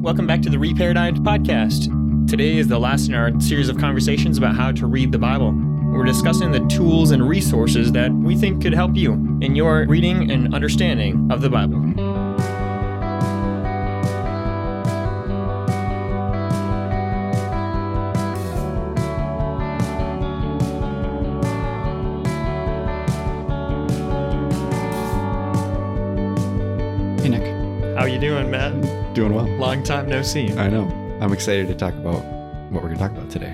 Welcome back to the Reparadigmed podcast. Today is the last in our series of conversations about how to read the Bible. We're discussing the tools and resources that we think could help you in your reading and understanding of the Bible. Doing well. Long time no see. I know. I'm excited to talk about what we're going to talk about today.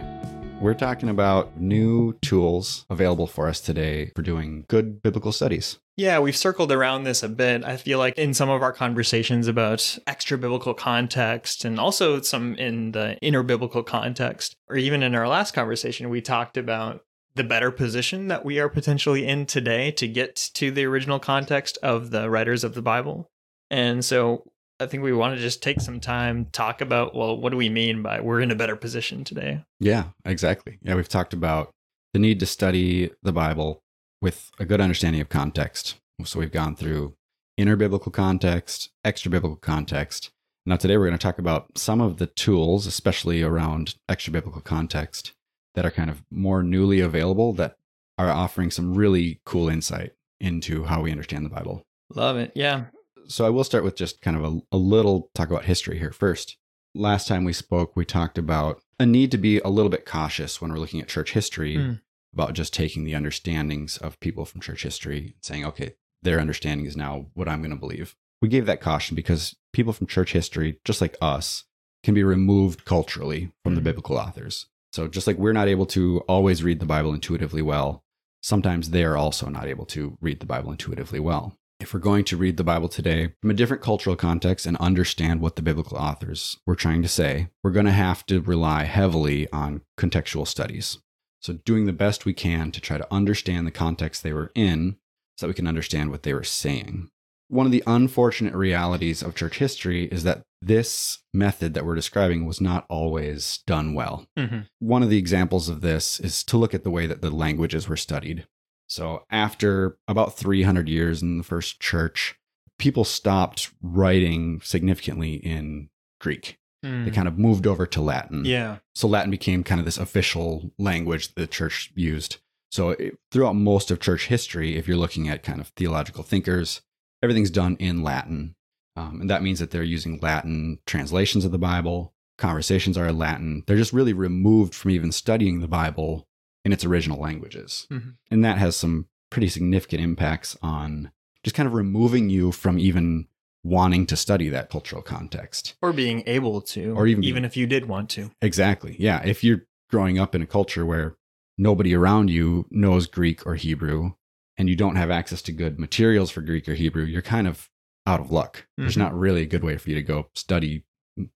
We're talking about new tools available for us today for doing good biblical studies. Yeah, we've circled around this a bit. I feel like in some of our conversations about extra biblical context and also some in the inner biblical context, or even in our last conversation, we talked about the better position that we are potentially in today to get to the original context of the writers of the Bible. And so I think we want to just take some time talk about well, what do we mean by we're in a better position today? Yeah, exactly. Yeah, we've talked about the need to study the Bible with a good understanding of context. So we've gone through inner biblical context, extra biblical context. Now, today we're going to talk about some of the tools, especially around extra biblical context, that are kind of more newly available that are offering some really cool insight into how we understand the Bible. Love it. Yeah. So I will start with just kind of a, a little talk about history here first. Last time we spoke, we talked about a need to be a little bit cautious when we're looking at church history Mm. about just taking the understandings of people from church history and saying, okay, their understanding is now what I'm going to believe. We gave that caution because people from church history, just like us, can be removed culturally from the Mhm. biblical authors. So just like we're not able to always read the Bible intuitively well, sometimes they are also not able to read the Bible intuitively well. If we're going to read the Bible today from a different cultural context and understand what the biblical authors were trying to say, we're going to have to rely heavily on contextual studies. So, doing the best we can to try to understand the context they were in so that we can understand what they were saying. One of the unfortunate realities of church history is that this method that we're describing was not always done well. hmm One of the examples of this is to look at the way that the languages were studied. So, after about 300 years in the first church, people stopped writing significantly in Greek. They kind of moved over to Latin. Mm. Yeah. So, Latin became kind of this official language the church used. So, it, throughout most of church history, if you're looking at kind of theological thinkers, everything's done in Latin. Um, and that means that they're using Latin translations of the Bible. Conversations are in Latin. They're just really removed from even studying the Bible in its original languages. Mhm. And that has some pretty significant impacts on just kind of removing you from even wanting to study that cultural context. Or being able to, Or even even being- if you did want to. Exactly. Yeah. If you're growing up in a culture where nobody around you knows Greek or Hebrew and you don't have access to good materials for Greek or Hebrew, you're kind of out of luck. There's Mhm. not really a good way for you to go study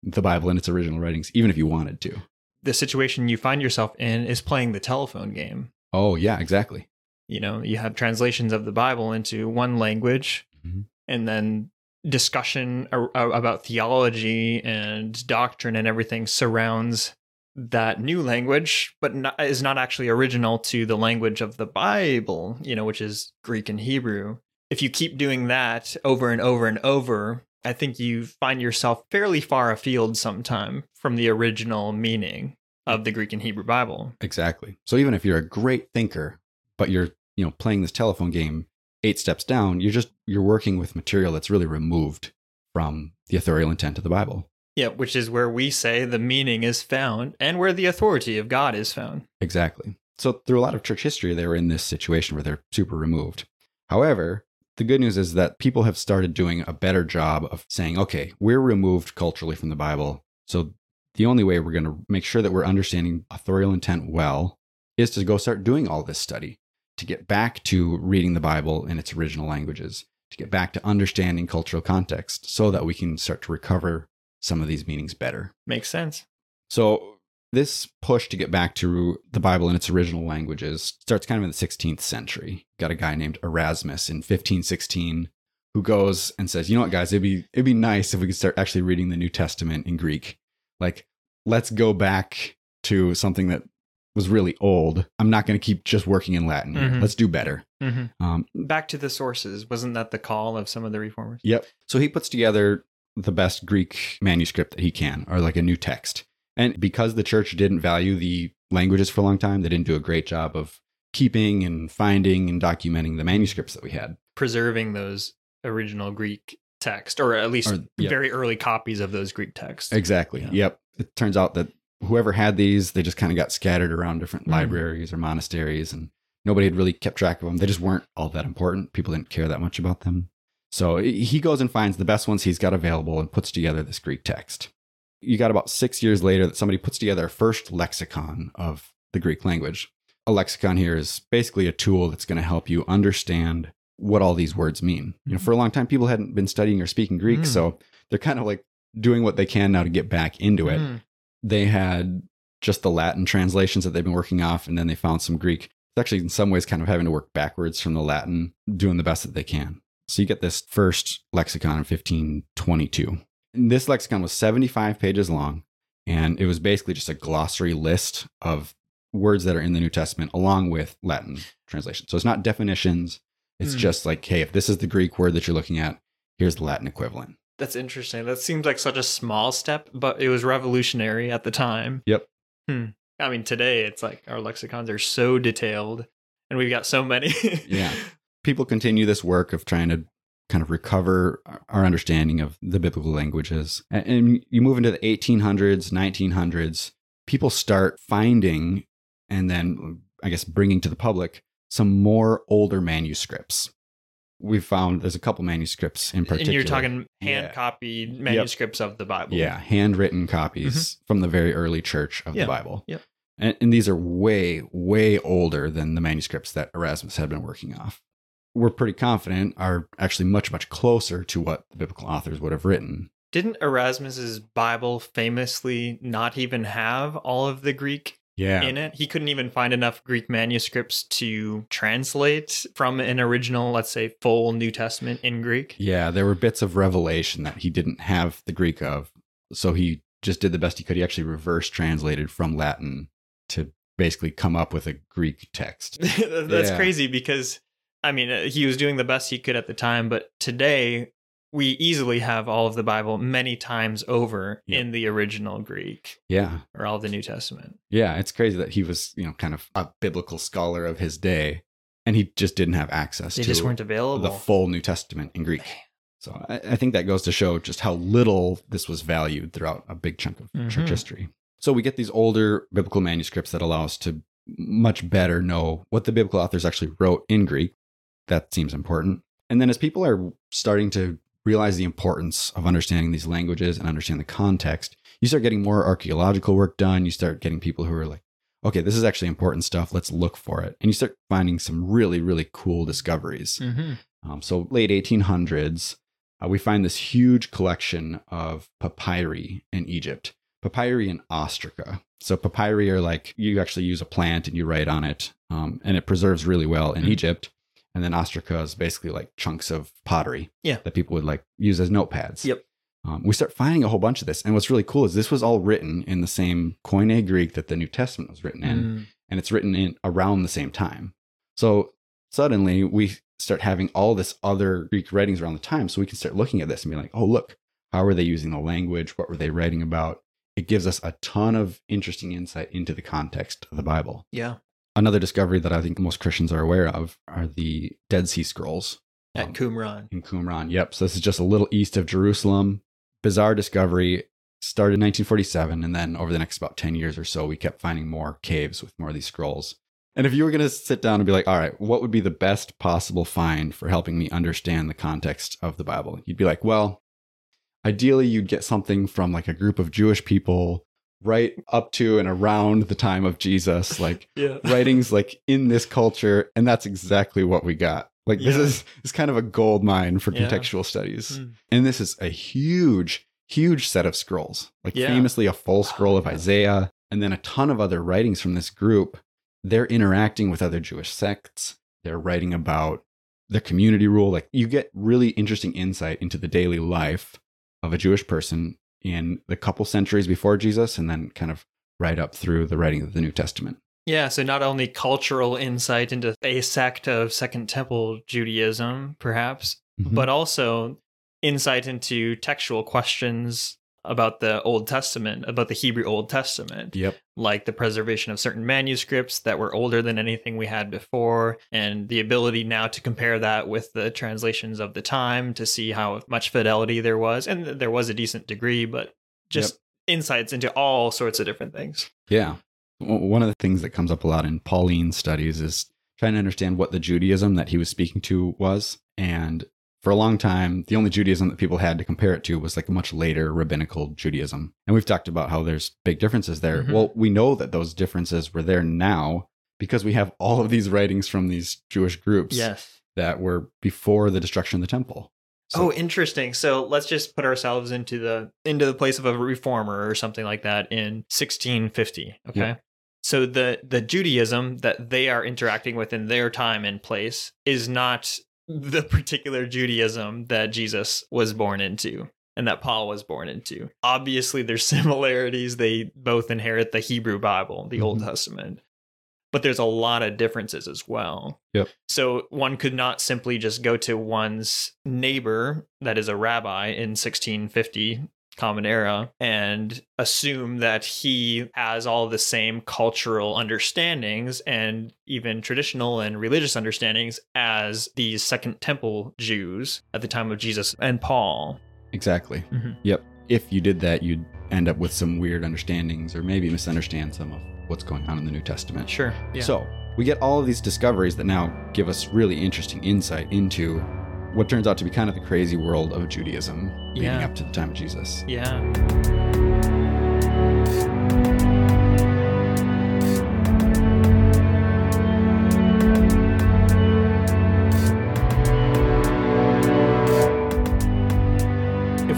the Bible in its original writings, even if you wanted to. The situation you find yourself in is playing the telephone game. Oh, yeah, exactly. You know, you have translations of the Bible into one language Mhm. and then discussion ar- about theology and doctrine and everything surrounds that new language, but not, is not actually original to the language of the Bible, you know, which is Greek and Hebrew. If you keep doing that over and over and over, I think you find yourself fairly far afield sometime from the original meaning of the Greek and Hebrew Bible. Exactly. So even if you're a great thinker, but you're, you know, playing this telephone game eight steps down, you're just you're working with material that's really removed from the authorial intent of the Bible. Yeah, which is where we say the meaning is found and where the authority of God is found. Exactly. So through a lot of church history, they were in this situation where they're super removed. However, the good news is that people have started doing a better job of saying, okay, we're removed culturally from the Bible. So the only way we're going to make sure that we're understanding authorial intent well is to go start doing all this study, to get back to reading the Bible in its original languages, to get back to understanding cultural context so that we can start to recover some of these meanings better. Makes sense. So this push to get back to the Bible in its original languages starts kind of in the 16th century. Got a guy named Erasmus in 1516 who goes and says, "You know what, guys? It'd be it'd be nice if we could start actually reading the New Testament in Greek. Like, let's go back to something that was really old. I'm not going to keep just working in Latin. here. Mhm. Let's do better." Mhm. Um, Back to the sources. Wasn't that the call of some of the reformers? Yep. So he puts together the best Greek manuscript that he can, or like a new text. And because the church didn't value the languages for a long time, they didn't do a great job of keeping and finding and documenting the manuscripts that we had. Preserving those original Greek text, or at least Or- yeah. very early copies of those Greek texts. Exactly. Yeah. Yep. It turns out that whoever had these, they just kind of got scattered around different Mm. libraries or monasteries, and nobody had really kept track of them. They just weren't all that important. People didn't care that much about them. So he goes and finds the best ones he's got available and puts together this Greek text. You got about six years later that somebody puts together a first lexicon of the Greek language. A lexicon here is basically a tool that's going to help you understand what all these words mean. You know, for a long time, people hadn't been studying or speaking Greek, Mm. so they're kind of like doing what they can now to get back into it. Mm. They had just the Latin translations that they've been working off, and then they found some Greek. It's actually in some ways kind of having to work backwards from the Latin, doing the best that they can. So you get this first lexicon in 1522. And this lexicon was 75 pages long, and it was basically just a glossary list of words that are in the New Testament along with Latin translation. So it's not definitions. It's Hmm. just like, hey, if this is the Greek word that you're looking at, here's the Latin equivalent. That's interesting. That seems like such a small step, but it was revolutionary at the time. Yep. Hmm. I mean, today it's like our lexicons are so detailed and we've got so many. Yeah. people continue this work of trying to kind of recover our understanding of the biblical languages. And you move into the 1800s, 1900s, people start finding and then, I guess, bringing to the public some more older manuscripts. We found there's a couple manuscripts in particular. And you're talking hand Yeah. copied manuscripts of the Bible. Yeah, handwritten copies mm-hmm. from the very early church of Yeah, the Bible. yep. And, and these are way, way older than the manuscripts that Erasmus had been working off. We're pretty confident are actually much, much closer to what the biblical authors would have written. Didn't Erasmus's Bible famously not even have all of the Greek Yeah. in it? He couldn't even find enough Greek manuscripts to translate from an original, let's say, full New Testament in Greek. yeah, there were bits of revelation that he didn't have the Greek of. So he just did the best he could. He actually reverse translated from Latin to basically come up with a Greek text. That's Yeah. crazy because I mean uh, he was doing the best he could at the time, but today we easily have all of the Bible many times over Yep. in the original Greek Yeah. or all of the New Testament. Yeah, it's crazy that he was, you know, kind of a biblical scholar of his day, and he just didn't have access They to just weren't available. the full New Testament in Greek. So I, I think that goes to show just how little this was valued throughout a big chunk of Mhm. church history. So we get these older biblical manuscripts that allow us to much better know what the biblical authors actually wrote in Greek. That seems important. And then as people are starting to realize the importance of understanding these languages and understand the context, you start getting more archaeological work done. You start getting people who are like, okay, this is actually important stuff. Let's look for it. And you start finding some really, really cool discoveries. Mm-hmm. Um, so late 1800s, uh, we find this huge collection of papyri in Egypt, papyri in ostraca. So papyri are like you actually use a plant and you write on it, um, and it preserves really well in Mhm. Egypt. And then ostraca is basically like chunks of pottery Yeah. that people would like use as notepads. Yep. Um, we start finding a whole bunch of this, and what's really cool is this was all written in the same Koine Greek that the New Testament was written in Mm. and it's written in around the same time. So suddenly we start having all this other Greek writings around the time. So we can start looking at this and be like, oh, look, how were they using the language? What were they writing about? It gives us a ton of interesting insight into the context of the Bible. Yeah. Another discovery that I think most Christians are aware of are the Dead Sea Scrolls At um, Qumran. in Qumran. Yep. So this is just a little east of Jerusalem. Bizarre discovery. Started in 1947, and then over the next about 10 years or so, we kept finding more caves with more of these scrolls. And if you were going to sit down and be like, all right, what would be the best possible find for helping me understand the context of the Bible? You'd be like, well, ideally, you'd get something from like a group of Jewish people right up to and around the time of Jesus, like Yeah. writings like in this culture. And that's exactly what we got. Like this is is kind of a gold mine for Yeah. contextual studies. Mm. And this is a huge, huge set of scrolls. Like Yeah. famously a full scroll of Isaiah, and then a ton of other writings from this group. They're interacting with other Jewish sects. They're writing about the community rule. Like you get really interesting insight into the daily life of a Jewish person in the couple centuries before Jesus and then kind of right up through the writing of the New Testament. Yeah, so not only cultural insight into a sect of Second Temple Judaism, perhaps, Mhm. but also insight into textual questions about the Old Testament, about the Hebrew Old Testament, Yep. like the preservation of certain manuscripts that were older than anything we had before, and the ability now to compare that with the translations of the time to see how much fidelity there was. And there was a decent degree, but just insights into all sorts of different things. Yeah. One of the things that comes up a lot in Pauline studies is trying to understand what the Judaism that he was speaking to was. And for a long time, the only Judaism that people had to compare it to was like a much later rabbinical Judaism. And we've talked about how there's big differences there. Mhm. Well, we know that those differences were there now because we have all of these writings from these Jewish groups Yes. that were before the destruction of the temple. So- oh, interesting. So let's just put ourselves into the into the place of a reformer or something like that in 1650. Okay. Yeah. So the the Judaism that they are interacting with in their time and place is not the particular Judaism that Jesus was born into and that Paul was born into. Obviously, there's similarities. They both inherit the Hebrew Bible, the Old Mhm. Testament. But there's a lot of differences as well. Yep. So one could not simply just go to one's neighbor that is a rabbi in 1650 common era and assume that he has all the same cultural understandings and even traditional and religious understandings as these second temple Jews at the time of Jesus and Paul. Exactly. Mhm. Yep. If you did that, you'd end up with some weird understandings or maybe misunderstand some of what's going on in the New Testament. Sure. Yeah. So we get all of these discoveries that now give us really interesting insight into what turns out to be kind of the crazy world of Judaism leading Yeah. up to the time of Jesus. yeah.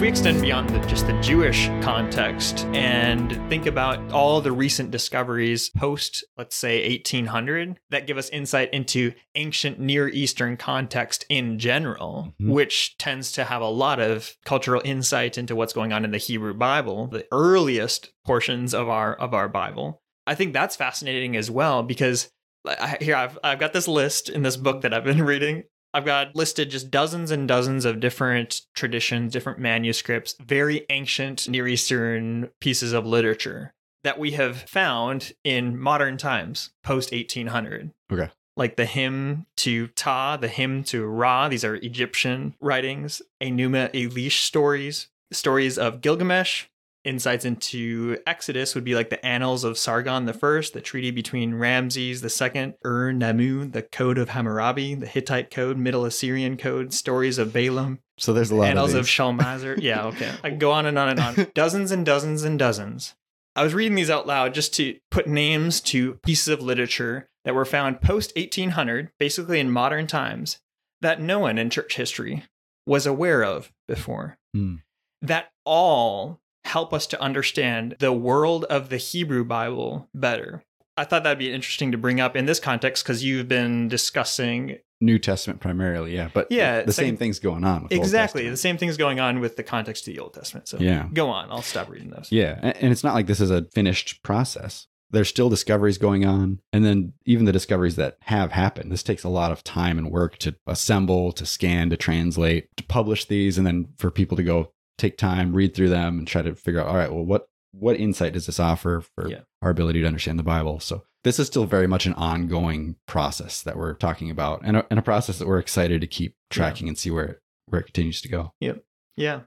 If we extend beyond the, just the Jewish context and think about all the recent discoveries post, let's say, 1800, that give us insight into ancient Near Eastern context in general, Mhm. which tends to have a lot of cultural insight into what's going on in the Hebrew Bible, the earliest portions of our of our Bible. I think that's fascinating as well because I, here I've I've got this list in this book that I've been reading I've got listed just dozens and dozens of different traditions, different manuscripts, very ancient Near Eastern pieces of literature that we have found in modern times, post 1800. Okay. Like the hymn to Ta, the hymn to Ra, these are Egyptian writings, Enuma Elish stories, stories of Gilgamesh, insights into Exodus would be like the Annals of Sargon the First, the treaty between Ramses the Second, Ur Nammu, the Code of Hammurabi, the Hittite Code, Middle Assyrian Code, stories of Balaam, So there's a lot of Annals of, of yeah, okay. I can go on and on and on. dozens and dozens and dozens. I was reading these out loud just to put names to pieces of literature that were found post 1800, basically in modern times, that no one in church history was aware of before. Hmm. That all help us to understand the world of the Hebrew Bible better. I thought that'd be interesting to bring up in this context because you've been discussing New Testament primarily, yeah. But Yeah, the it's same like- things going on. With exactly the same things going on with the context of the Old Testament. So Yeah. go on. I'll stop reading those. Yeah, a- and it's not like this is a finished process. There's still discoveries going on, and then even the discoveries that have happened. This takes a lot of time and work to assemble, to scan, to translate, to publish these, and then for people to go take time, read through them, and try to figure out, all right, well, what what insight does this offer for Yeah. our ability to understand the Bible? So this is still very much an ongoing process that we're talking about, and a, and a process that we're excited to keep tracking and see where it, where it continues to go. Yep. Yeah.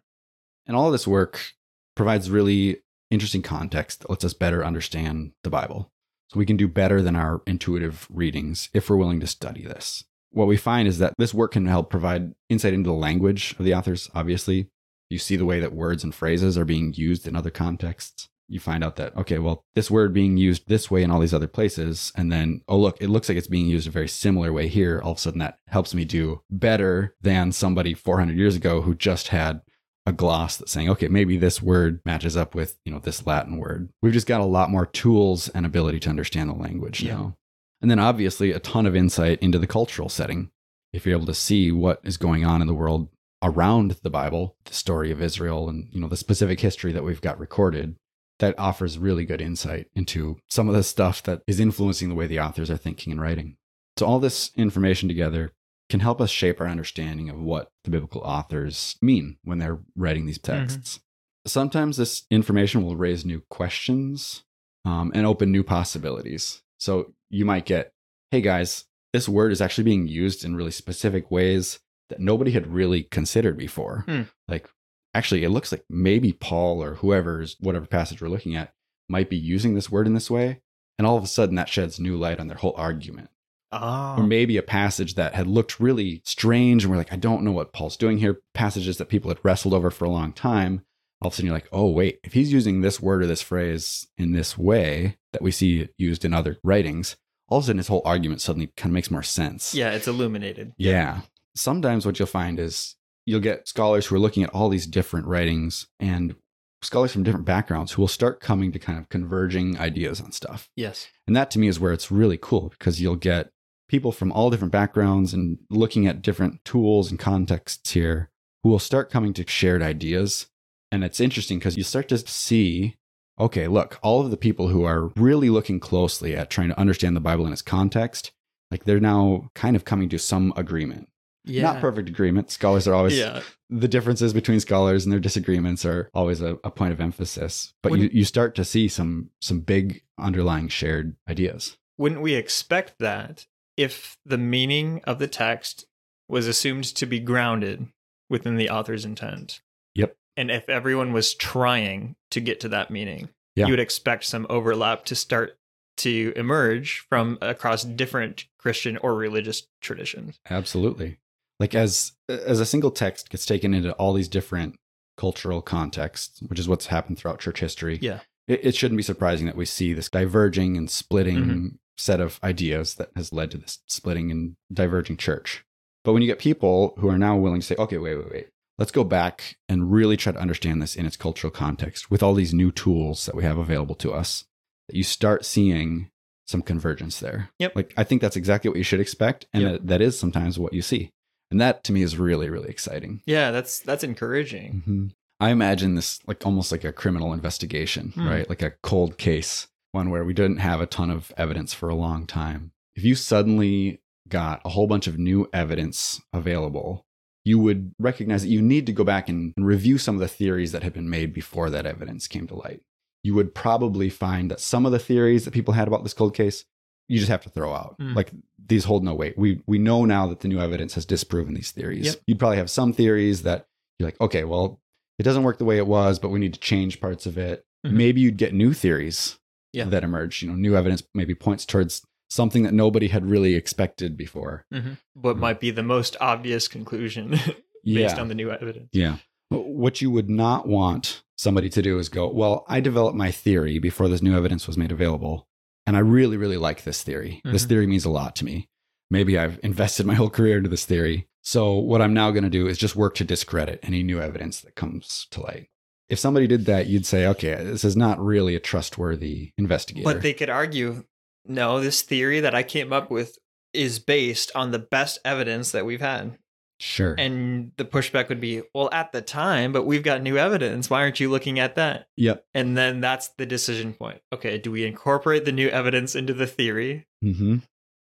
And all of this work provides really interesting context that lets us better understand the Bible. So we can do better than our intuitive readings if we're willing to study this. What we find is that this work can help provide insight into the language of the authors, obviously. You see the way that words and phrases are being used in other contexts. You find out that, okay, well, this word being used this way in all these other places. And then, oh, look, it looks like it's being used a very similar way here. All of a sudden, that helps me do better than somebody 400 years ago who just had a gloss that's saying, okay, maybe this word matches up with, you know, this Latin word. We've just got a lot more tools and ability to understand the language Yeah. now. And then obviously a ton of insight into the cultural setting. If you're able to see what is going on in the world around the Bible, the story of Israel and, you know, the specific history that we've got recorded, that offers really good insight into some of the stuff that is influencing the way the authors are thinking and writing. So all this information together can help us shape our understanding of what the biblical authors mean when they're writing these texts. Sometimes this information will raise new questions um, and open new possibilities. So you might get, hey guys, this word is actually being used in really specific ways that nobody had really considered before. Hmm. Like, actually, it looks like maybe Paul or whoever's, whatever passage we're looking at, might be using this word in this way. And all of a sudden, that sheds new light on their whole argument. Oh. Or maybe a passage that had looked really strange and we're like, I don't know what Paul's doing here. Passages that people had wrestled over for a long time. All of a sudden, you're like, oh, wait, if he's using this word or this phrase in this way that we see used in other writings, all of a sudden his whole argument suddenly kind of makes more sense. yeah, it's illuminated. Yeah. Sometimes what you'll find is you'll get scholars who are looking at all these different writings and scholars from different backgrounds who will start coming to kind of converging ideas on stuff. Yes. And that to me is where it's really cool because you'll get people from all different backgrounds and looking at different tools and contexts here who will start coming to shared ideas. And it's interesting because you start to see okay, look, all of the people who are really looking closely at trying to understand the Bible in its context, like they're now kind of coming to some agreement. Yeah. Not perfect agreement. Scholars are always Yeah. the differences between scholars and their disagreements are always a, a point of emphasis. But you, you start to see some some big underlying shared ideas. Wouldn't we expect that if the meaning of the text was assumed to be grounded within the author's intent? Yep. And if everyone was trying to get to that meaning, Yeah. you would expect some overlap to start to emerge from across different Christian or religious traditions. Absolutely. Like as as a single text gets taken into all these different cultural contexts, which is what's happened throughout church history. Yeah. It, it shouldn't be surprising that we see this diverging and splitting Mhm. set of ideas that has led to this splitting and diverging church. But when you get people who are now willing to say, okay, wait, wait, wait, let's go back and really try to understand this in its cultural context with all these new tools that we have available to us, that you start seeing some convergence there. Yep. Like, I think that's exactly what you should expect. And Yep. that, that is sometimes what you see. And that to me is really, really exciting. Yeah, that's that's encouraging. Mhm. I imagine this like almost like a criminal investigation, Hmm. right? Like a cold case, one where we didn't have a ton of evidence for a long time. If you suddenly got a whole bunch of new evidence available, you would recognize that you need to go back and review some of the theories that had been made before that evidence came to light. You would probably find that some of the theories that people had about this cold case, you just have to throw out. Hmm. Like these hold no weight. We we know now that the new evidence has disproven these theories. Yep. You'd probably have some theories that you're like, okay, well, it doesn't work the way it was, but we need to change parts of it. Mhm. Maybe you'd get new theories Yeah. that emerge. You know, new evidence maybe points towards something that nobody had really expected before. Mhm. What might be the most obvious conclusion based yeah. on the new evidence? yeah. What you would not want somebody to do is go, well, I developed my theory before this new evidence was made available. And I really, really like this theory. This Mhm. theory means a lot to me. Maybe I've invested my whole career into this theory. So what I'm now going to do is just work to discredit any new evidence that comes to light. If somebody did that, you'd say, okay, this is not really a trustworthy investigator. But they could argue, no, this theory that I came up with is based on the best evidence that we've had. Sure. And the pushback would be, well, at the time, but we've got new evidence. Why aren't you looking at that? yep. And then that's the decision point. Okay, do we incorporate the new evidence into the theory? hmm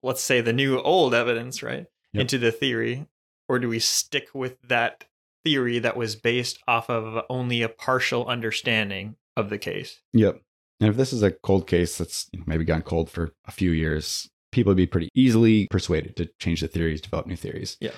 Let's say the new old evidence, right? Yep. Into the theory. Or do we stick with that theory that was based off of only a partial understanding of the case? Yep. And if this is a cold case that's maybe gone cold for a few years, people would be pretty easily persuaded to change the theories, develop new theories. Yeah.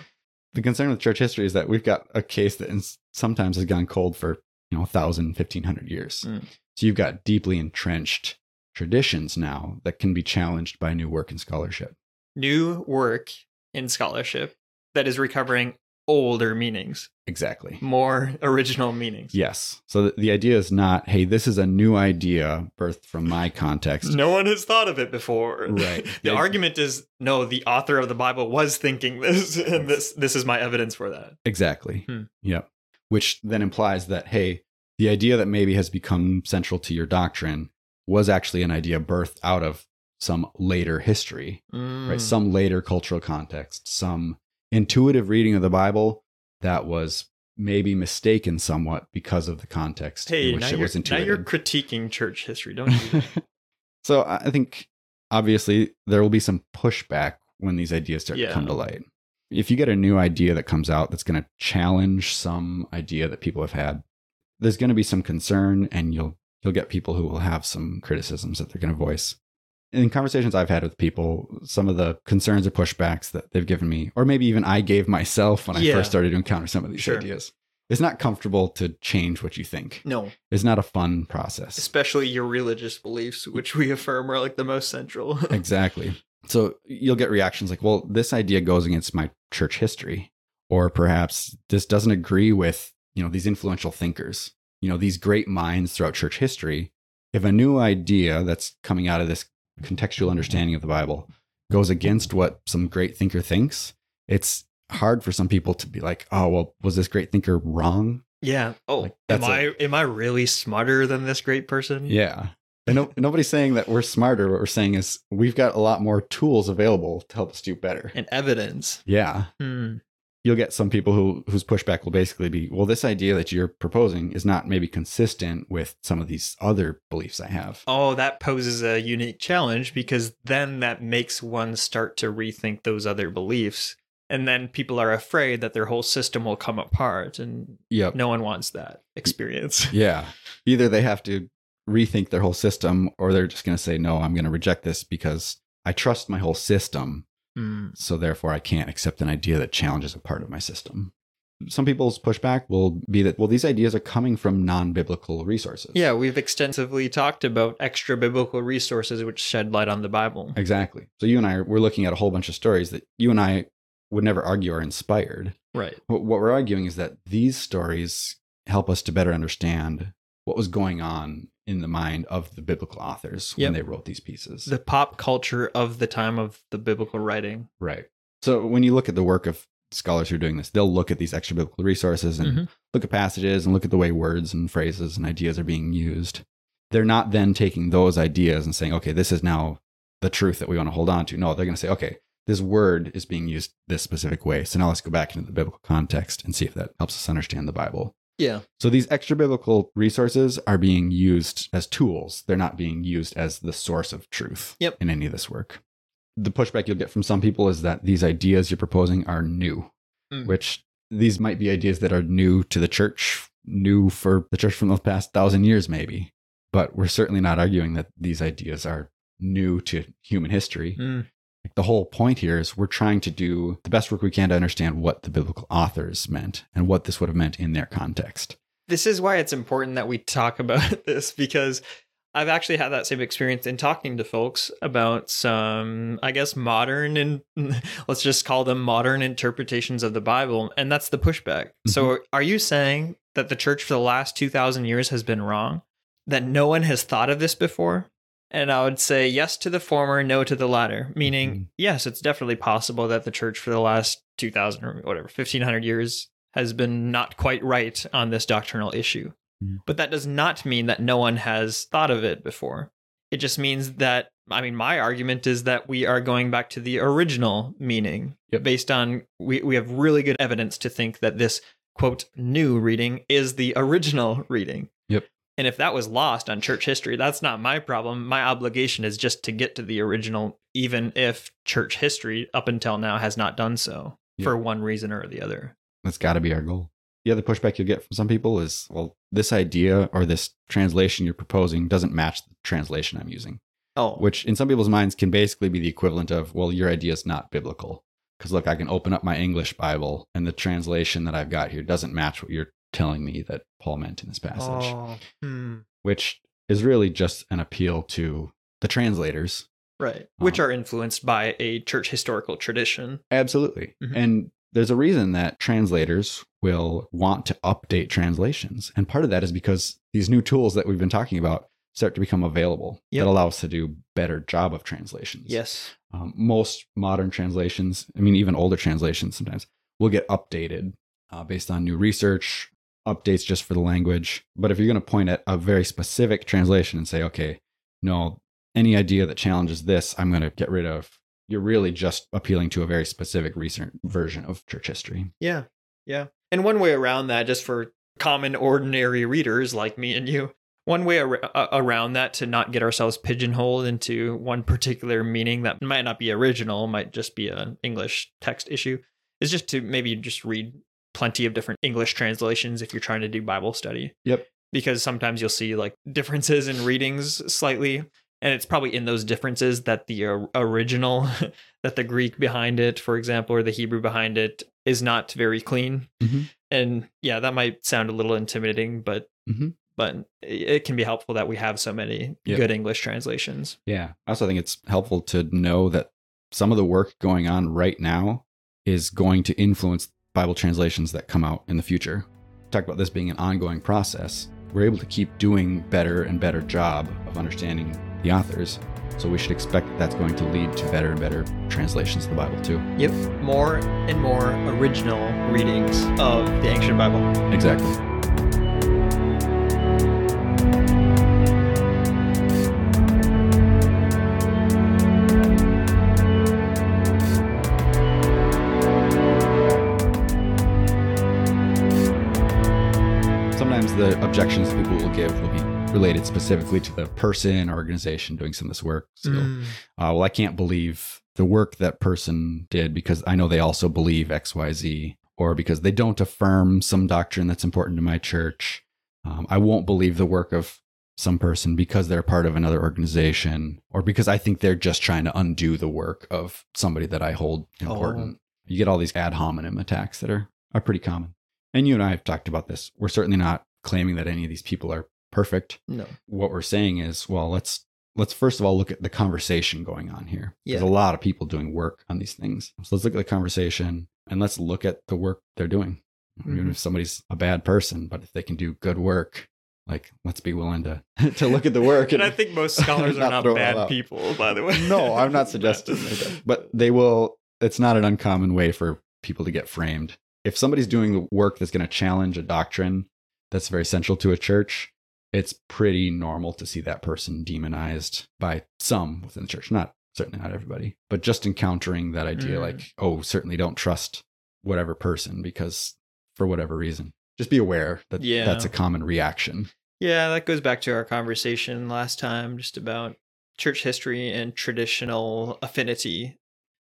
The concern with church history is that we've got a case that in- sometimes has gone cold for, you know, 1,000, 1,500 years. Mm. So you've got deeply entrenched traditions now that can be challenged by new work and scholarship. New work in scholarship that is recovering older meanings, Exactly. more original meanings. Yes. So the, the idea is not, hey, this is a new idea birthed from my context. No one has thought of it before. Right. The argument is no, the author of the Bible was thinking this, and this this is my evidence for that. Exactly. Hmm. Yep. Which then implies that, hey, the idea that maybe has become central to your doctrine was actually an idea birthed out of some later history, Hmm. right? Some later cultural context, some intuitive reading of the Bible that was maybe mistaken somewhat because of the context Hey, in which now it you're, was now you're critiquing church history, don't you? so I think obviously there will be some pushback when these ideas start Yeah. to come to light. if you get a new idea that comes out that's going to challenge some idea that people have had, there's going to be some concern and you'll you'll get people who will have some criticisms that they're going to voice. In conversations I've had with people, some of the concerns or pushbacks that they've given me, or maybe even I gave myself when I first started to encounter some of these Sure. ideas, it's not comfortable to change what you think. No, It's not a fun process. especially your religious beliefs, which we affirm are like the most central. Exactly. So you'll get reactions like, well, this idea goes against my church history. Or perhaps this doesn't agree with, you know, these influential thinkers, you know, these great minds throughout church history. If a new idea that's coming out of this contextual understanding of the Bible goes against what some great thinker thinks, it's hard for some people to be like, oh, well, was this great thinker wrong? yeah. Oh, Like, am that's a- I am I really smarter than this great person? Yeah. And no, nobody's saying that we're smarter. What we're saying is we've got a lot more tools available to help us do better. And evidence. Yeah. Hmm. You'll get some people who whose pushback will basically be, well, this idea that you're proposing is not maybe consistent with some of these other beliefs I have. Oh, that poses a unique challenge because then that makes one start to rethink those other beliefs. And then people are afraid that their whole system will come apart. And Yep. no one wants that experience. Yeah. Either they have to rethink their whole system or they're just going to say, no, I'm going to reject this because I trust my whole system. Hmm. So therefore, I can't accept an idea that challenges a part of my system. Some people's pushback will be that, well, these ideas are coming from non biblical resources. Yeah, we've extensively talked about extra biblical resources which shed light on the Bible. Exactly. So you and I, we're looking at a whole bunch of stories that you and I would never argue are inspired. Right. What what we're arguing is that these stories help us to better understand what was going on in the mind of the biblical authors Yep. when they wrote these pieces. The pop culture of the time of the biblical writing. right. So when you look at the work of scholars who are doing this, they'll look at these extra biblical resources and Mhm. look at passages and look at the way words and phrases and ideas are being used. They're not then taking those ideas and saying, okay, this is now the truth that we want to hold on to. No, they're going to say, okay, this word is being used this specific way. So now let's go back into the biblical context and see if that helps us understand the Bible. Yeah. So these extra biblical resources are being used as tools. They're not being used as the source of truth Yep. in any of this work. The pushback you'll get from some people is that these ideas you're proposing are new, Mm. which these might be ideas that are new to the church, new for the church from the past thousand years, maybe. But we're certainly not arguing that these ideas are new to human history. Hmm. The whole point here is we're trying to do the best work we can to understand what the biblical authors meant and what this would have meant in their context. This is why it's important that we talk about this because I've actually had that same experience in talking to folks about some, I guess, modern and let's just call them modern interpretations of the Bible. And that's the pushback. So, mm-hmm. are you saying that the church for the last 2,000 years has been wrong? That no one has thought of this before? And I would say yes to the former, no to the latter. Meaning, Mhm. yes, it's definitely possible that the church for the last 2,000 or whatever, 1,500 years has been not quite right on this doctrinal issue. Mhm. But that does not mean that no one has thought of it before. It just means that, I mean, my argument is that we are going back to the original meaning Yep. based on, we, we have really good evidence to think that this, quote, new reading is the original reading. Yep. And if that was lost on church history, that's not my problem. My obligation is just to get to the original, even if church history up until now has not done so Yeah. for one reason or the other. That's got to be our goal. The other pushback you'll get from some people is, well, this idea or this translation you're proposing doesn't match the translation I'm using, Oh, which in some people's minds can basically be the equivalent of, well, your idea is not biblical. Because look, I can open up my English Bible and the translation that I've got here doesn't match what you're telling me that Paul meant in this passage, Oh, hmm. which is really just an appeal to the translators. right. Which Um, are influenced by a church historical tradition. Absolutely. Mhm. And there's a reason that translators will want to update translations. And part of that is because these new tools that we've been talking about start to become available Yep. that allow us to do better job of translations. Yes. Um, most modern translations, I mean, even older translations sometimes, will get updated uh, based on new research, updates just for the language. But if you're going to point at a very specific translation and say, okay, no, any idea that challenges this, I'm going to get rid of, you're really just appealing to a very specific recent version of church history. Yeah. Yeah. And one way around that, just for common, ordinary readers like me and you, one way ar- around that to not get ourselves pigeonholed into one particular meaning that might not be original, might just be an English text issue, is just to maybe just read plenty of different English translations if you're trying to do Bible study. Yep. Because sometimes you'll see like differences in readings slightly, and it's probably in those differences that the uh, original, that the Greek behind it, for example, or the Hebrew behind it is not very clean. Mhm. And yeah, that might sound a little intimidating, but Mhm. but it can be helpful that we have so many Yep. good English translations. Yeah. I also think it's helpful to know that some of the work going on right now is going to influence Bible translations that come out in the future. Talk about this being an ongoing process. We're able to keep doing better and better job of understanding the authors. So we should expect that that's going to lead to better and better translations of the Bible too. Yep, more and more original readings of the ancient Bible. Exactly. Objections that people will give will be related specifically to the person or organization doing some of this work. So, Mm. uh, well, I can't believe the work that person did because I know they also believe XYZ, or because they don't affirm some doctrine that's important to my church. Um, I won't believe the work of some person because they're part of another organization, or because I think they're just trying to undo the work of somebody that I hold important. You get all these ad hominem attacks that are, are pretty common. And you and I have talked about this. We're certainly not claiming that any of these people are perfect No. what we're saying is, well, let's let's first of all look at the conversation going on here. There's a lot of people doing work on these things. So let's look at the conversation and let's look at the work they're doing. Even Mhm. if somebody's a bad person, but if they can do good work, like let's be willing to to look at the work. And I think most scholars are Not not throw it all bad people, by the way. no, I'm not suggesting that, but they will. It's not an uncommon way for people to get framed. If somebody's doing the work that's going to challenge a doctrine that's very central to a church, it's pretty normal to see that person demonized by some within the church. Not certainly not everybody, but just encountering that idea, Mm. like, oh, certainly don't trust whatever person because for whatever reason. Just be aware that Yeah. that's a common reaction. Yeah, that goes back to our conversation last time just about church history and traditional affinity.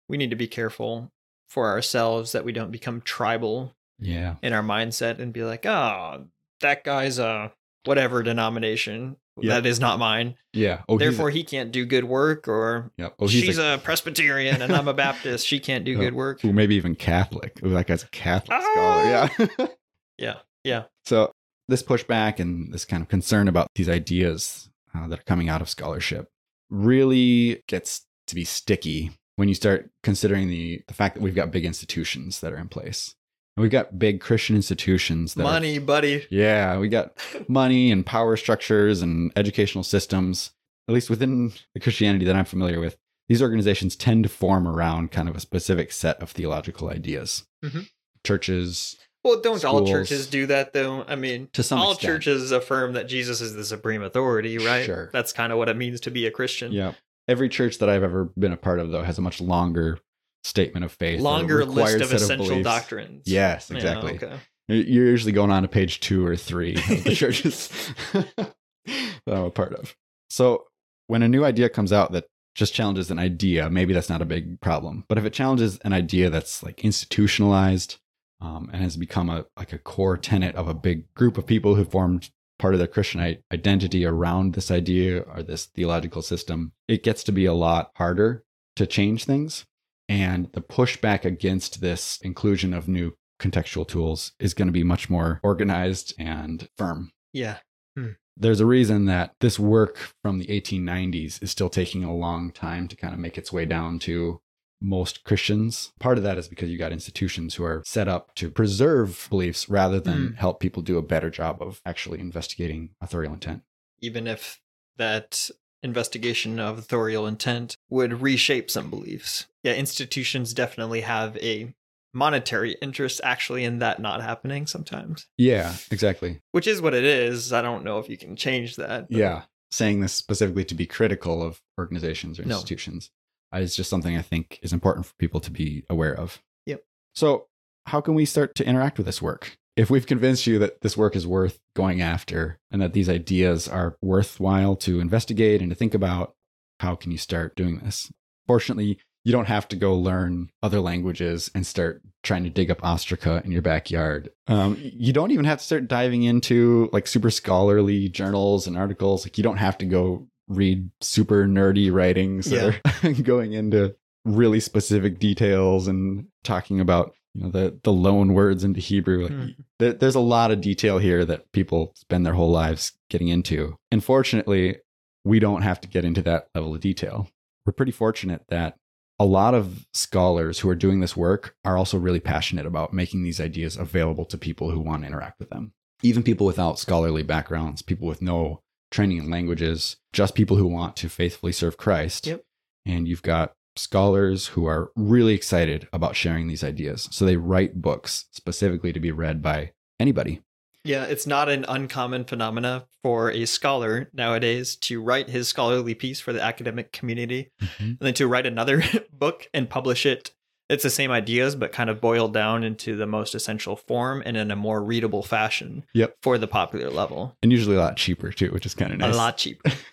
We need to be careful for ourselves that we don't become tribal Yeah. in our mindset and be like, oh, that guy's a whatever denomination. Yeah. That is not mine. Yeah. Oh, he's a- Therefore, he can't do good work, or yeah. Oh, she's a, a, Presbyterian and I'm a Baptist. She can't do Oh, good work. Ooh, maybe even Catholic. Ooh, that guy's a Catholic Ah! scholar. Yeah. Yeah. Yeah. So this pushback and this kind of concern about these ideas uh, that are coming out of scholarship really gets to be sticky when you start considering the the fact that we've got big institutions that are in place. And we've got big Christian institutions that are- Money, buddy. yeah, we got money and power structures and educational systems. At least within the Christianity that I'm familiar with, these organizations tend to form around kind of a specific set of theological ideas. Mhm. Churches, Well, don't all churches do that though? I mean, to some all extent. churches affirm that Jesus is the supreme authority, right? Sure. That's kind of what it means to be a Christian. Yeah. Every church that I've ever been a part of, though, has a much longer statement of faith. Longer list of essential beliefs. doctrines. Yes, Yeah, exactly. okay. You're usually going on to page two or three of the churches that I'm a part of. So when a new idea comes out that just challenges an idea, maybe that's not a big problem. But if it challenges an idea that's like institutionalized um, and has become a like a core tenet of a big group of people who formed part of their Christian identity around this idea or this theological system, it gets to be a lot harder to change things. And the pushback against this inclusion of new contextual tools is going to be much more organized and firm. Yeah. There's a reason that this work from the 1890s is still taking a long time to kind of make its way down to most Christians. Part of that is because you got institutions who are set up to preserve beliefs rather than Mm. help people do a better job of actually investigating authorial intent. Even if that investigation of authorial intent would reshape some beliefs. Yeah, institutions definitely have a monetary interest actually in that not happening sometimes. Yeah, exactly. Which is what it is. I don't know if you can change that. Yeah. Saying this specifically to be critical of organizations or institutions uh, is just something I think is important for people to be aware of. Yep. So, how can we start to interact with this work? If we've convinced you that this work is worth going after and that these ideas are worthwhile to investigate and to think about, how can you start doing this? Fortunately, you don't have to go learn other languages and start trying to dig up ostraca in your backyard. Um, you don't even have to start diving into like super scholarly journals and articles. Like you don't have to go read super nerdy writings that are going into really specific details and talking about you know the the loan words into Hebrew. Like, Hmm. there, there's a lot of detail here that people spend their whole lives getting into. Unfortunately, we don't have to get into that level of detail. We're pretty fortunate that a lot of scholars who are doing this work are also really passionate about making these ideas available to people who want to interact with them. Even people without scholarly backgrounds, people with no training in languages, just people who want to faithfully serve Christ. Yep. And you've got scholars who are really excited about sharing these ideas. So they write books specifically to be read by anybody. Yeah, it's not an uncommon phenomena for a scholar nowadays to write his scholarly piece for the academic community mm-hmm. and then to write another book and publish it. It's the same ideas, but kind of boiled down into the most essential form and in a more readable fashion Yep. for the popular level. And usually a lot cheaper too, which is kind of nice. A lot cheaper.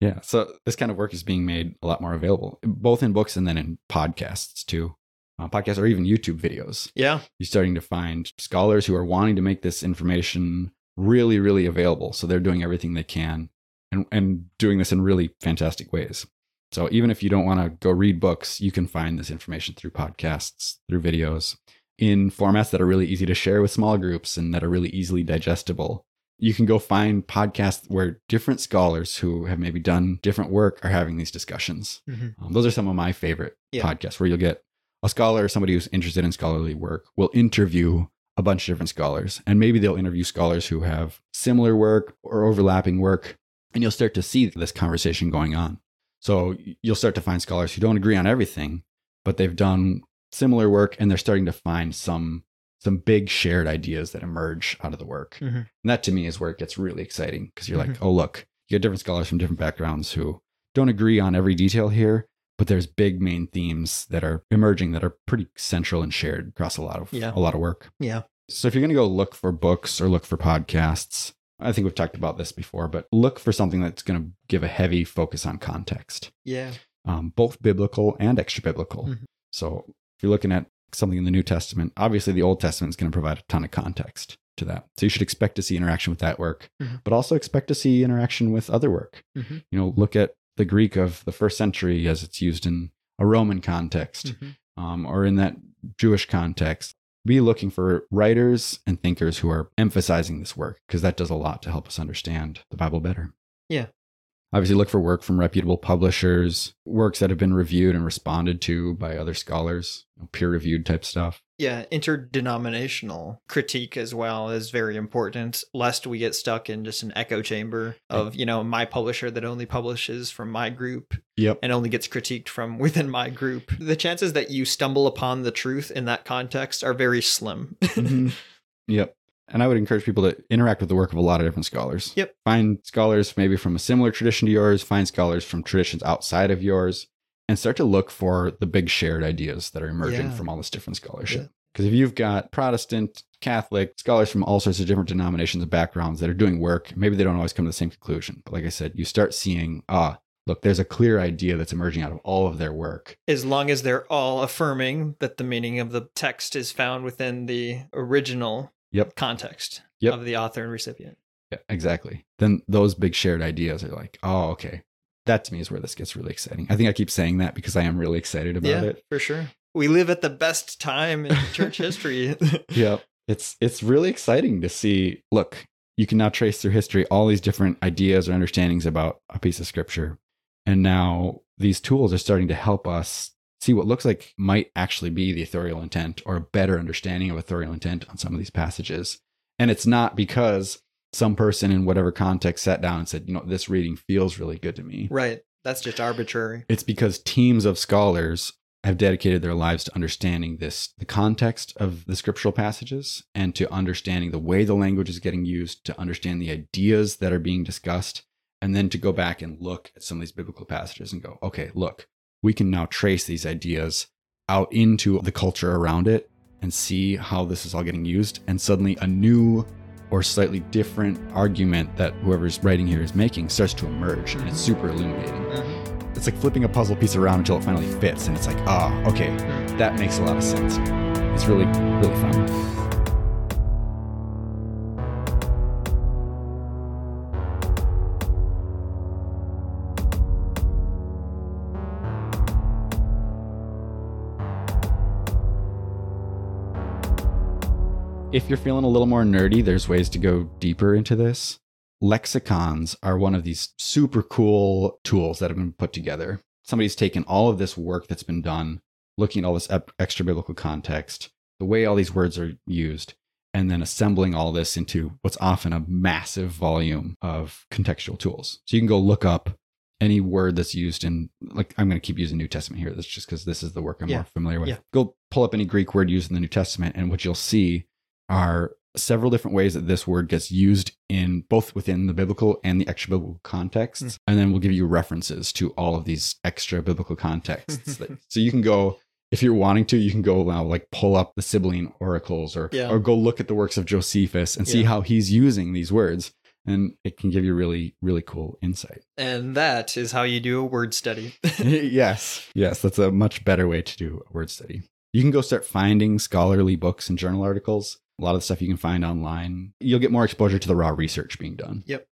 Yeah. So this kind of work is being made a lot more available, both in books and then in podcasts too. Uh, podcasts or even YouTube videos. Yeah. You're starting to find scholars who are wanting to make this information really, really available. So they're doing everything they can and, and doing this in really fantastic ways. So even if you don't want to go read books, you can find this information through podcasts, through videos, in formats that are really easy to share with small groups and that are really easily digestible. You can go find podcasts where different scholars who have maybe done different work are having these discussions. Mhm. Um, those are some of my favorite Yeah. podcasts where you'll get a scholar or somebody who's interested in scholarly work will interview a bunch of different scholars. And maybe they'll interview scholars who have similar work or overlapping work. And you'll start to see this conversation going on. So you'll start to find scholars who don't agree on everything, but they've done similar work and they're starting to find some some big shared ideas that emerge out of the work. Mhm. And that to me is where it gets really exciting because you're like, oh, look, you get different scholars from different backgrounds who don't agree on every detail here, but there's big main themes that are emerging that are pretty central and shared across a lot of Yeah. a lot of work. Yeah. So if you're going to go look for books or look for podcasts, I think we've talked about this before, but look for something that's going to give a heavy focus on context, Yeah. um, both biblical and extra biblical. Mhm. So if you're looking at something in the New Testament, obviously the Old Testament is going to provide a ton of context to that. So you should expect to see interaction with that work, Mhm. but also expect to see interaction with other work. Mhm. You know, look at the Greek of the first century as it's used in a Roman context Mhm. um, or in that Jewish context. Be looking for writers and thinkers who are emphasizing this work because that does a lot to help us understand the Bible better. Yeah. Obviously, look for work from reputable publishers, works that have been reviewed and responded to by other scholars, peer reviewed type stuff. Yeah, interdenominational critique as well is very important, lest we get stuck in just an echo chamber of, you know, my publisher that only publishes from my group Yep. and only gets critiqued from within my group. The chances that you stumble upon the truth in that context are very slim. Mhm. Yep. And I would encourage people to interact with the work of a lot of different scholars. Yep. Find scholars maybe from a similar tradition to yours, find scholars from traditions outside of yours, and start to look for the big shared ideas that are emerging Yeah. from all this different scholarship. Yeah. Because if you've got Protestant, Catholic, scholars from all sorts of different denominations and backgrounds that are doing work, maybe they don't always come to the same conclusion. But like I said, you start seeing, ah, look, there's a clear idea that's emerging out of all of their work. as long as they're all affirming that the meaning of the text is found within the original Yep. context Yep. of the author and recipient. Yeah, exactly. Then those big shared ideas are like, oh, okay. That to me is where this gets really exciting. I think I keep saying that because I am really excited about yeah, it. for sure. We live at the best time in church history. Yeah. It's it's really exciting to see, look, you can now trace through history all these different ideas or understandings about a piece of scripture. And now these tools are starting to help us see what looks like might actually be the authorial intent or a better understanding of authorial intent on some of these passages. And it's not because some person in whatever context sat down and said, you know, this reading feels really good to me. right. That's just arbitrary. It's because teams of scholars have dedicated their lives to understanding this, the context of the scriptural passages, and to understanding the way the language is getting used, to understand the ideas that are being discussed, and then to go back and look at some of these biblical passages and go, okay, look, we can now trace these ideas out into the culture around it and see how this is all getting used. And suddenly a new or slightly different argument that whoever's writing here is making starts to emerge and it's super illuminating. Mhm. It's like flipping a puzzle piece around until it finally fits, and it's like, ah, oh, okay, that makes a lot of sense. It's really, really fun. If you're feeling a little more nerdy, there's ways to go deeper into this. Lexicons are one of these super cool tools that have been put together. Somebody's taken all of this work that's been done, looking at all this extra biblical context, the way all these words are used, and then assembling all this into what's often a massive volume of contextual tools. So you can go look up any word that's used in like I'm going to keep using New Testament here. That's just because this is the work I'm Yeah. more familiar with. Yeah. Go pull up any Greek word used in the New Testament, and what you'll see are several different ways that this word gets used in both within the biblical and the extra biblical contexts. Mm. And then we'll give you references to all of these extra biblical contexts. so you can go, if you're wanting to, you can go now like pull up the Sibylline Oracles or Yeah. or go look at the works of Josephus and see Yeah. how he's using these words. And it can give you really, really cool insight. And that is how you do a word study. yes. Yes. That's a much better way to do a word study. You can go start finding scholarly books and journal articles. A lot of the stuff you can find online. You'll get more exposure to the raw research being done. Yep.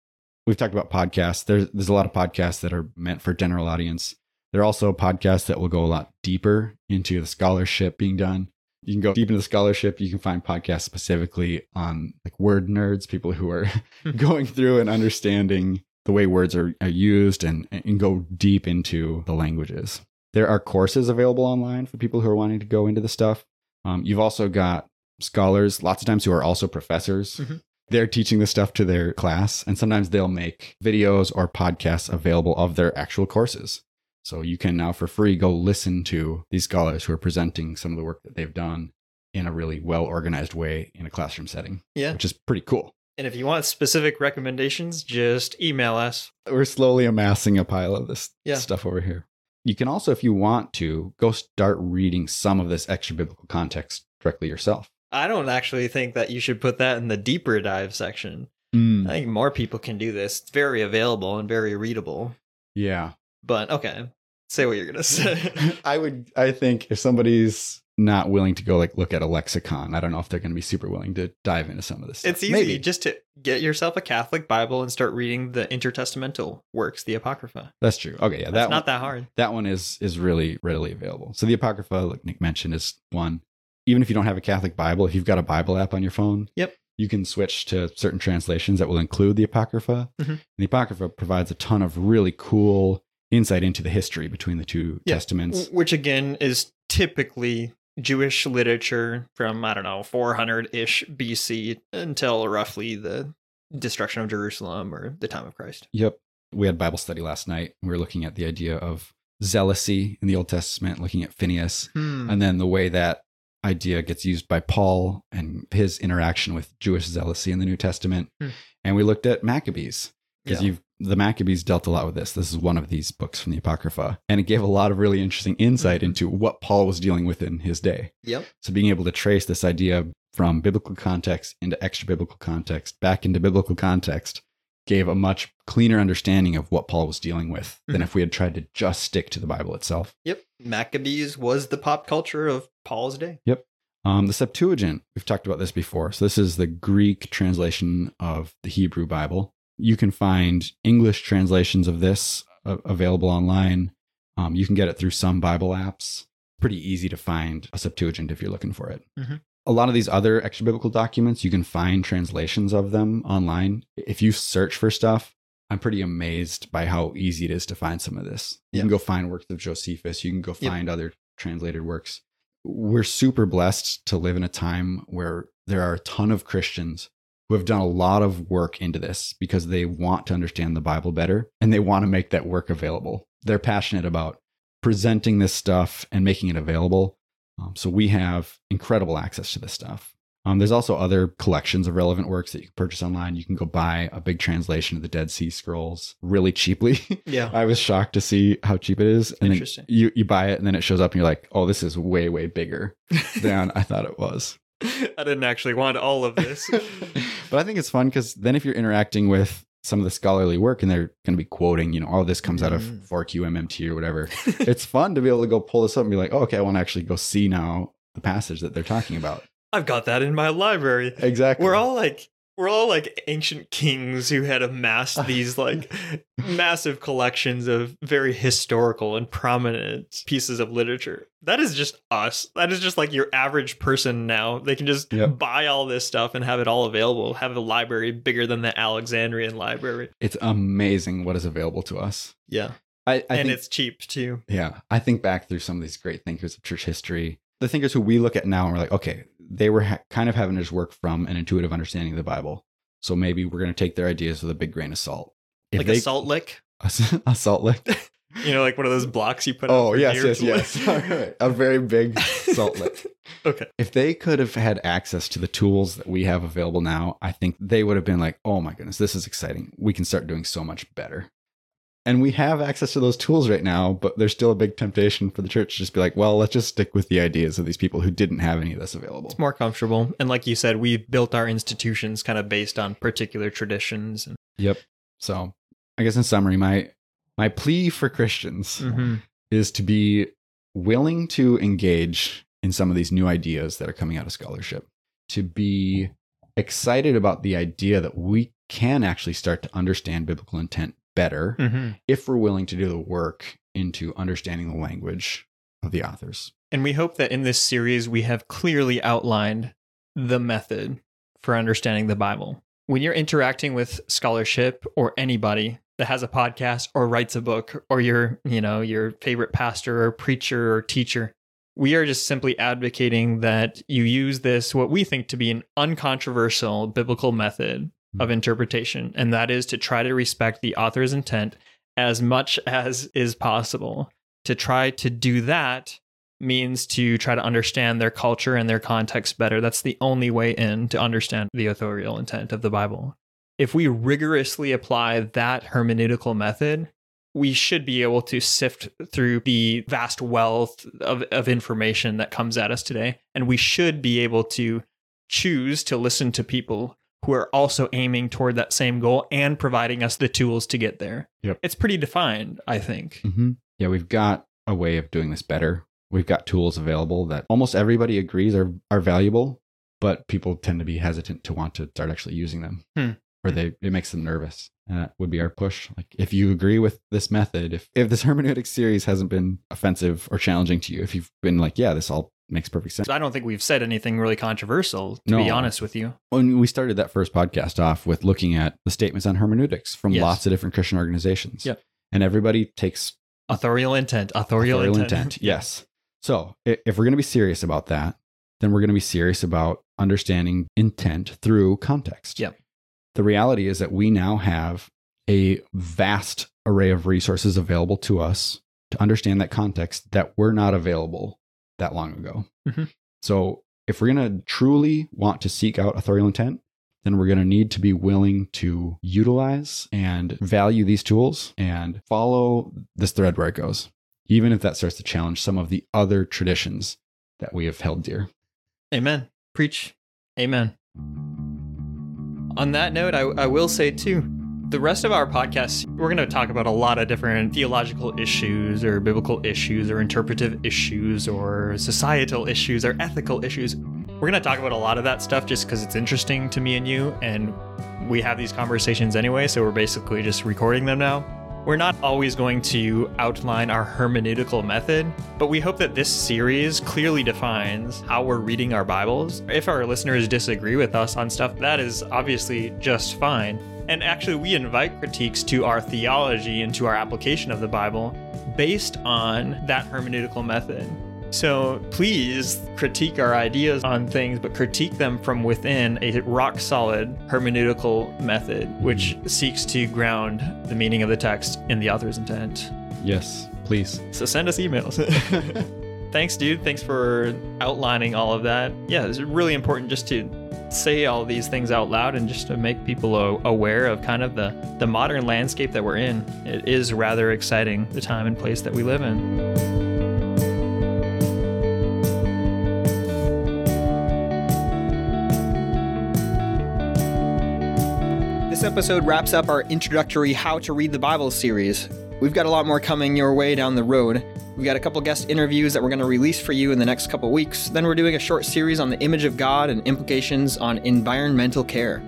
We've talked about podcasts. There's there's a lot of podcasts that are meant for general audience. There are also podcasts that will go a lot deeper into the scholarship being done. You can go deep into the scholarship. You can find podcasts specifically on like word nerds, people who are going through and understanding the way words are, are used and, and go deep into the languages. There are courses available online for people who are wanting to go into the stuff. Um, you've also got scholars, lots of times who are also professors. Mhm. They're teaching this stuff to their class, and sometimes they'll make videos or podcasts available of their actual courses. So you can now, for free, go listen to these scholars who are presenting some of the work that they've done in a really well organized way in a classroom setting, yeah. which is pretty cool. And if you want specific recommendations, just email us. we're slowly amassing a pile of this Yeah. stuff over here. You can also, if you want to, go start reading some of this extra biblical context directly yourself. I don't actually think that you should put that in the deeper dive section. Hmm. I think more people can do this. It's very available and very readable. Yeah. But okay, say what you're gonna say. I would, I think if somebody's not willing to go like look at a lexicon, I don't know if they're going to be super willing to dive into some of this. it's stuff. easy Maybe. just to get yourself a Catholic Bible and start reading the intertestamental works, the Apocrypha. That's true. Okay. Yeah. That's That not one, that hard. that one is, is really readily available. So the Apocrypha, like Nick mentioned, is one. Even if you don't have a Catholic Bible, if you've got a Bible app on your phone, Yep. you can switch to certain translations that will include the Apocrypha. Mhm. And the Apocrypha provides a ton of really cool insight into the history between the two Yeah. testaments. Which again is typically Jewish literature from I don't know 400 ish BC until roughly the destruction of Jerusalem or the time of Christ. Yep. We had Bible study last night. We were looking at the idea of zealousy in the Old Testament, looking at Phineas, Hmm. and then the way that idea gets used by Paul and his interaction with Jewish zealousy in the New Testament. Hmm. And we looked at Maccabees because Yeah. you've the Maccabees dealt a lot with this. This is one of these books from the Apocrypha, and it gave a lot of really interesting insight Mhm. into what Paul was dealing with in his day. Yep. So being able to trace this idea from biblical context into extra biblical context, back into biblical context, gave a much cleaner understanding of what Paul was dealing with than Mhm. if we had tried to just stick to the Bible itself. Yep. Maccabees was the pop culture of Paul's day. Yep. Um, the Septuagint, we've talked about this before. So this is the Greek translation of the Hebrew Bible. You can find English translations of this uh, available online. Um, you can get it through some Bible apps. Pretty easy to find a Septuagint if you're looking for it. Mhm. A lot of these other extra biblical documents, you can find translations of them online. If you search for stuff, I'm pretty amazed by how easy it is to find some of this. You can go find works of Josephus. You can go Yep. find other translated works we're super blessed to live in a time where there are a ton of Christians who have done a lot of work into this because they want to understand the Bible better and they want to make that work available. They're passionate about presenting this stuff and making it available. Um, so we have incredible access to this stuff. Um, there's also other collections of relevant works that you can purchase online. You can go buy a big translation of the Dead Sea Scrolls really cheaply. Yeah. I was shocked to see how cheap it is. And Interesting. you, you buy it and then it shows up and you're like, oh, this is way, way bigger than I thought it was. I didn't actually want all of this. but I think it's fun because then if you're interacting with some of the scholarly work and they're going to be quoting, you know, oh, this comes out of Mm. 4QMMT or whatever. it's fun to be able to go pull this up and be like, oh, okay, I want to actually go see now the passage that they're talking about. I've got that in my library. Exactly. We're all like we're all like ancient kings who had amassed these like massive collections of very historical and prominent pieces of literature. That is just us. That is just like your average person now. They can just Yep. buy all this stuff and have it all available. Have a library bigger than the Alexandrian library. it's amazing what is available to us. Yeah. I, I and think, it's cheap too. yeah, I think back through some of these great thinkers of church history, the thinkers who we look at now and we're like, okay, they were ha- kind of having to just work from an intuitive understanding of the Bible. So maybe we're going to take their ideas with a big grain of salt. If like they, a salt lick. a salt lick. You know, like one of those blocks you put Oh yes, yes, yes. A very big salt lick. okay. If they could have had access to the tools that we have available now, I think they would have been like, "Oh my goodness, this is exciting. We can start doing so much better." And we have access to those tools right now, but there's still a big temptation for the church to just be like, "Well, let's just stick with the ideas of these people who didn't have any of this available." It's more comfortable. And like you said, we've built our institutions kind of based on particular traditions. And, Yep. So, I guess in summary, my my plea for Christians Mhm. is to be willing to engage in some of these new ideas that are coming out of scholarship, to be excited about the idea that we can actually start to understand biblical intent better Mhm. if we're willing to do the work into understanding the language of the authors. And we hope that in this series, we have clearly outlined the method for understanding the Bible. When you're interacting with scholarship or anybody that has a podcast or writes a book or your, you know, your favorite pastor or preacher or teacher, we are just simply advocating that you use this, what we think to be an uncontroversial biblical method of hmm. interpretation, and that is to try to respect the author's intent as much as is possible. To try to do that means to try to understand their culture and their context better. That's the only way in to understand the authorial intent of the Bible. If we rigorously apply that hermeneutical method, we should be able to sift through the vast wealth of, of information that comes at us today. And we should be able to choose to listen to people who are also aiming toward that same goal and providing us the tools to get there. Yep. It's pretty defined, I think. Mm-hmm. Yeah, we've got a way of doing this better. We've got tools available that almost everybody agrees are, are valuable, but people tend to be hesitant to want to start actually using them. Hmm. Or they it makes them nervous. And that would be our push. Like if you agree with this method, if if this hermeneutic series hasn't been offensive or challenging to you, if you've been like, yeah, this all makes perfect sense. I don't think we've said anything really controversial, to be honest with you. When we started that first podcast off with looking at the statements on hermeneutics from Yes. lots of different Christian organizations. Yep. And everybody takes Authorial intent, authorial, authorial intent. intent. Yes. So if we're going to be serious about that, then we're going to be serious about understanding intent through context. Yep. The reality is that we now have a vast array of resources available to us to understand that context that were not available that long ago. Mhm. So if we're going to truly want to seek out authorial intent, then we're going to need to be willing to utilize and value these tools and follow this thread where it goes, even if that starts to challenge some of the other traditions that we have held dear. Amen. Preach. Amen. On that note, I, I will say too, the rest of our podcast, we're going to talk about a lot of different theological issues or biblical issues or interpretive issues or societal issues or ethical issues. We're going to talk about a lot of that stuff just because it's interesting to me and you. And we have these conversations anyway, so we're basically just recording them now. We're not always going to outline our hermeneutical method, but we hope that this series clearly defines how we're reading our Bibles. If our listeners disagree with us on stuff, that is obviously just fine. And actually, we invite critiques to our theology and to our application of the Bible based on that hermeneutical method. So please critique our ideas on things, but critique them from within a rock solid hermeneutical method, which seeks to ground the meaning of the text in the author's intent. Yes, please. So send us emails. Thanks, dude. Thanks for outlining all of that. Yeah, it's really important just to say all these things out loud and just to make people aware of kind of the, the modern landscape that we're in. It is rather exciting, the time and place that we live in. This episode wraps up our introductory How to Read the Bible series. We've got a lot more coming your way down the road. We've got a couple guest interviews that we're going to release for you in the next couple weeks. Then we're doing a short series on the image of God and implications on environmental care.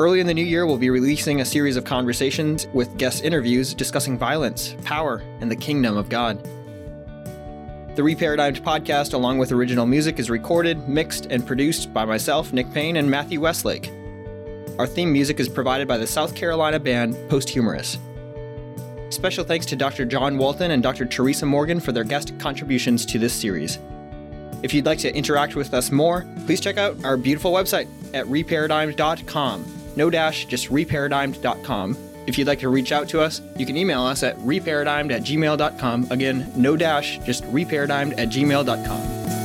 Early in the new year, we'll be releasing a series of conversations with guest interviews discussing violence, power, and the kingdom of God. The Reparadigmed podcast, along with original music, is recorded, mixed, and produced by myself, Nick Payne, and Matthew Westlake. Our theme music is provided by the South Carolina band Posthumorous. Special thanks to Dr. John Walton and Dr. Teresa Morgan for their guest contributions to this series. If you'd like to interact with us more, please check out our beautiful website at reparadigmed.com. No dash, just reparadigmed.com. If you'd like to reach out to us, you can email us at reparadigmed at gmail.com. Again, no dash, just reparadigmed at gmail.com.